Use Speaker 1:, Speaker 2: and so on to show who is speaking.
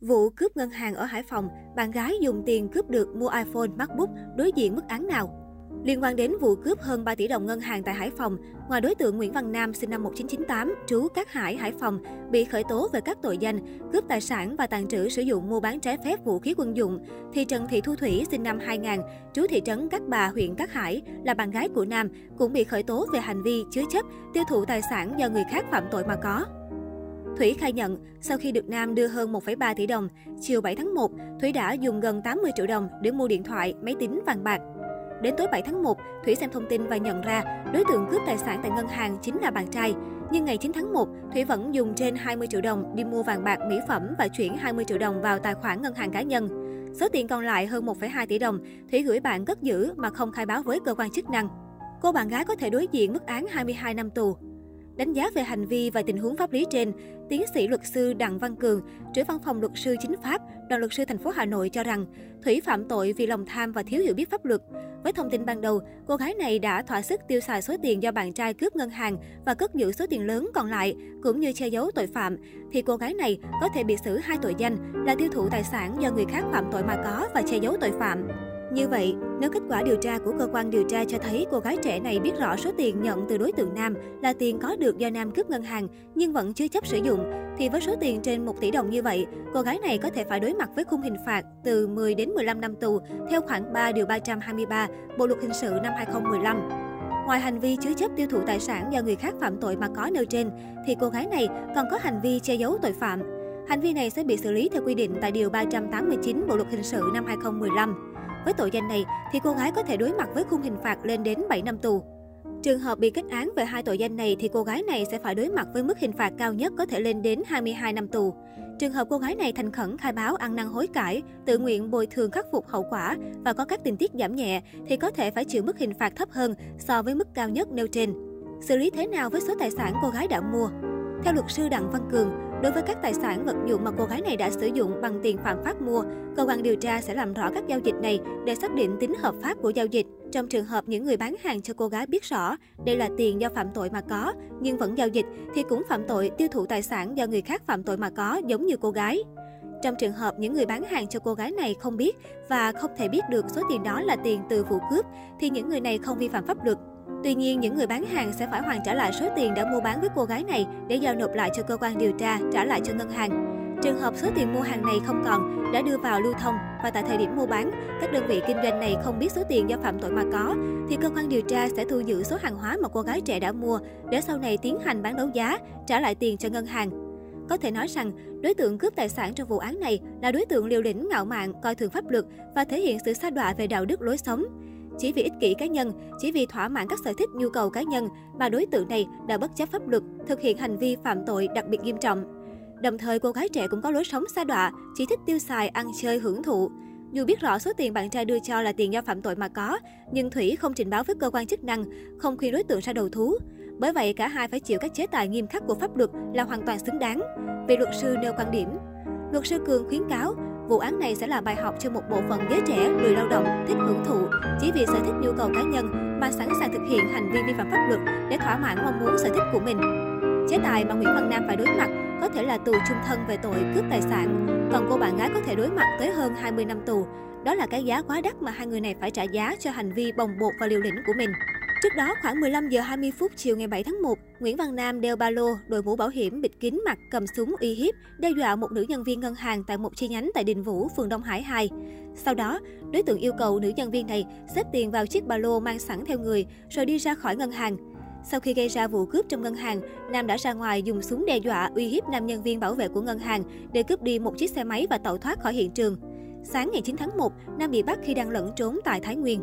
Speaker 1: Vụ cướp ngân hàng ở Hải Phòng, bạn gái dùng tiền cướp được mua iPhone, MacBook, đối diện mức án nào? Liên quan đến vụ cướp hơn 3 tỷ đồng ngân hàng tại Hải Phòng, ngoài đối tượng Nguyễn Văn Nam sinh năm 1998, trú Cát Hải, Hải Phòng, bị khởi tố về các tội danh cướp tài sản và tàn trữ sử dụng mua bán trái phép vũ khí quân dụng, thì Trần Thị Thu Thủy sinh năm 2000, trú thị trấn Cát Bà, huyện Cát Hải, là bạn gái của Nam, cũng bị khởi tố về hành vi chứa chấp, tiêu thụ tài sản do người khác phạm tội mà có. Thủy khai nhận, sau khi được Nam đưa hơn 1,3 tỷ đồng, chiều 7 tháng 1, Thủy đã dùng gần 80 triệu đồng để mua điện thoại, máy tính, vàng bạc. Đến tối 7 tháng 1, Thủy xem thông tin và nhận ra đối tượng cướp tài sản tại ngân hàng chính là bạn trai. Nhưng ngày 9 tháng 1, Thủy vẫn dùng trên 20 triệu đồng đi mua vàng bạc, mỹ phẩm và chuyển 20 triệu đồng vào tài khoản ngân hàng cá nhân. Số tiền còn lại hơn 1,2 tỷ đồng, Thủy gửi bạn cất giữ mà không khai báo với cơ quan chức năng. Cô bạn gái có thể đối diện mức án 22 năm tù. Đánh giá về hành vi và tình huống pháp lý trên, tiến sĩ luật sư Đặng Văn Cường, trưởng văn phòng luật sư chính pháp, đoàn luật sư thành phố Hà Nội cho rằng Thủy phạm tội vì lòng tham và thiếu hiểu biết pháp luật. Với thông tin ban đầu, cô gái này đã thỏa sức tiêu xài số tiền do bạn trai cướp ngân hàng và cất giữ số tiền lớn còn lại, cũng như che giấu tội phạm, thì cô gái này có thể bị xử hai tội danh là tiêu thụ tài sản do người khác phạm tội mà có và che giấu tội phạm. Như vậy, nếu kết quả điều tra của cơ quan điều tra cho thấy cô gái trẻ này biết rõ số tiền nhận từ đối tượng Nam là tiền có được do Nam cướp ngân hàng nhưng vẫn chưa chấp sử dụng, thì với số tiền trên 1 tỷ đồng như vậy, cô gái này có thể phải đối mặt với khung hình phạt từ 10 đến 15 năm tù theo khoản 3 điều 323 Bộ luật hình sự năm 2015. Ngoài hành vi chứa chấp tiêu thụ tài sản do người khác phạm tội mà có nêu trên, thì cô gái này còn có hành vi che giấu tội phạm. Hành vi này sẽ bị xử lý theo quy định tại Điều 389 Bộ Luật Hình sự năm 2015. Với tội danh này, thì cô gái có thể đối mặt với khung hình phạt lên đến 7 năm tù. Trường hợp bị kết án về hai tội danh này thì cô gái này sẽ phải đối mặt với mức hình phạt cao nhất có thể lên đến 22 năm tù. Trường hợp cô gái này thành khẩn khai báo ăn năn hối cải, tự nguyện bồi thường khắc phục hậu quả và có các tình tiết giảm nhẹ thì có thể phải chịu mức hình phạt thấp hơn so với mức cao nhất nêu trên. Xử lý thế nào với số tài sản cô gái đã mua? Theo luật sư Đặng Văn Cường, đối với các tài sản vật dụng mà cô gái này đã sử dụng bằng tiền phạm pháp mua, cơ quan điều tra sẽ làm rõ các giao dịch này để xác định tính hợp pháp của giao dịch. Trong trường hợp những người bán hàng cho cô gái biết rõ đây là tiền do phạm tội mà có, nhưng vẫn giao dịch thì cũng phạm tội tiêu thụ tài sản do người khác phạm tội mà có giống như cô gái. Trong trường hợp những người bán hàng cho cô gái này không biết và không thể biết được số tiền đó là tiền từ vụ cướp, thì những người này không vi phạm pháp luật. Tuy nhiên, những người bán hàng sẽ phải hoàn trả lại số tiền đã mua bán với cô gái này để giao nộp lại cho cơ quan điều tra, trả lại cho ngân hàng. Trường hợp số tiền mua hàng này không còn, đã đưa vào lưu thông và tại thời điểm mua bán, các đơn vị kinh doanh này không biết số tiền do phạm tội mà có, thì cơ quan điều tra sẽ thu giữ số hàng hóa mà cô gái trẻ đã mua để sau này tiến hành bán đấu giá, trả lại tiền cho ngân hàng. Có thể nói rằng, đối tượng cướp tài sản trong vụ án này là đối tượng liều lĩnh ngạo mạn, coi thường pháp luật và thể hiện sự xa đọa về đạo đức lối sống. Chỉ vì ích kỷ cá nhân, chỉ vì thỏa mãn các sở thích nhu cầu cá nhân mà đối tượng này đã bất chấp pháp luật, thực hiện hành vi phạm tội đặc biệt nghiêm trọng. Đồng thời, cô gái trẻ cũng có lối sống xa đọa, chỉ thích tiêu xài, ăn chơi, hưởng thụ. Dù biết rõ số tiền bạn trai đưa cho là tiền do phạm tội mà có, nhưng Thủy không trình báo với cơ quan chức năng, không khuyên đối tượng ra đầu thú. Bởi vậy, cả hai phải chịu các chế tài nghiêm khắc của pháp luật là hoàn toàn xứng đáng. Vị luật sư nêu quan điểm. Luật sư Cường khuyến cáo, vụ án này sẽ là bài học cho một bộ phận giới trẻ lười lao động, thích hưởng thụ, chỉ vì sở thích nhu cầu cá nhân mà sẵn sàng thực hiện hành vi vi phạm pháp luật để thỏa mãn mong muốn sở thích của mình. Chế tài mà Nguyễn Văn Nam phải đối mặt có thể là tù chung thân về tội cướp tài sản, còn cô bạn gái có thể đối mặt tới hơn 20 năm tù. Đó là cái giá quá đắt mà hai người này phải trả giá cho hành vi bồng bột và liều lĩnh của mình. Trước đó, khoảng 15 giờ 20 phút chiều ngày 7 tháng 1, Nguyễn Văn Nam đeo ba lô, đội mũ bảo hiểm, bịt kín mặt, cầm súng uy hiếp, đe dọa một nữ nhân viên ngân hàng tại một chi nhánh tại Đình Vũ, phường Đông Hải 2. Sau đó, đối tượng yêu cầu nữ nhân viên này xếp tiền vào chiếc ba lô mang sẵn theo người, rồi đi ra khỏi ngân hàng. Sau khi gây ra vụ cướp trong ngân hàng, Nam đã ra ngoài dùng súng đe dọa uy hiếp nam nhân viên bảo vệ của ngân hàng để cướp đi một chiếc xe máy và tẩu thoát khỏi hiện trường. Sáng ngày 9 tháng 1, Nam bị bắt khi đang lẫn trốn tại Thái Nguyên.